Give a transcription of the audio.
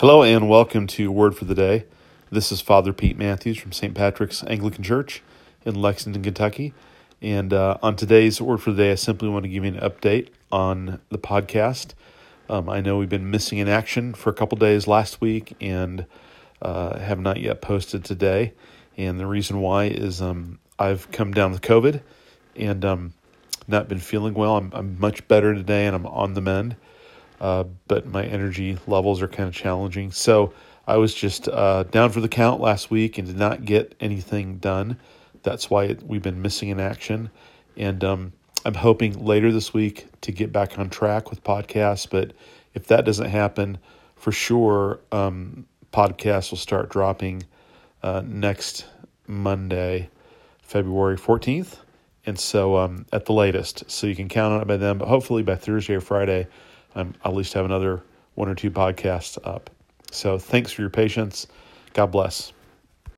Hello and welcome to Word for the Day. This is Father Pete Matthews from St. Patrick's Anglican Church in Lexington, Kentucky. And uh, on today's Word for the Day, I simply want to give you an update on the podcast. Um, I know we've been missing in action for a couple days last week and uh, have not yet posted today. And the reason why is um, I've come down with COVID and um, not been feeling well. I'm, I'm much better today and I'm on the mend uh, but my energy levels are kind of challenging. So I was just uh, down for the count last week and did not get anything done. That's why it, we've been missing in action. And um, I'm hoping later this week to get back on track with podcasts. But if that doesn't happen, for sure, um, podcasts will start dropping uh, next Monday, February 14th. And so um, at the latest. So you can count on it by then. But hopefully by Thursday or Friday, um, I'll at least have another one or two podcasts up. So thanks for your patience. God bless.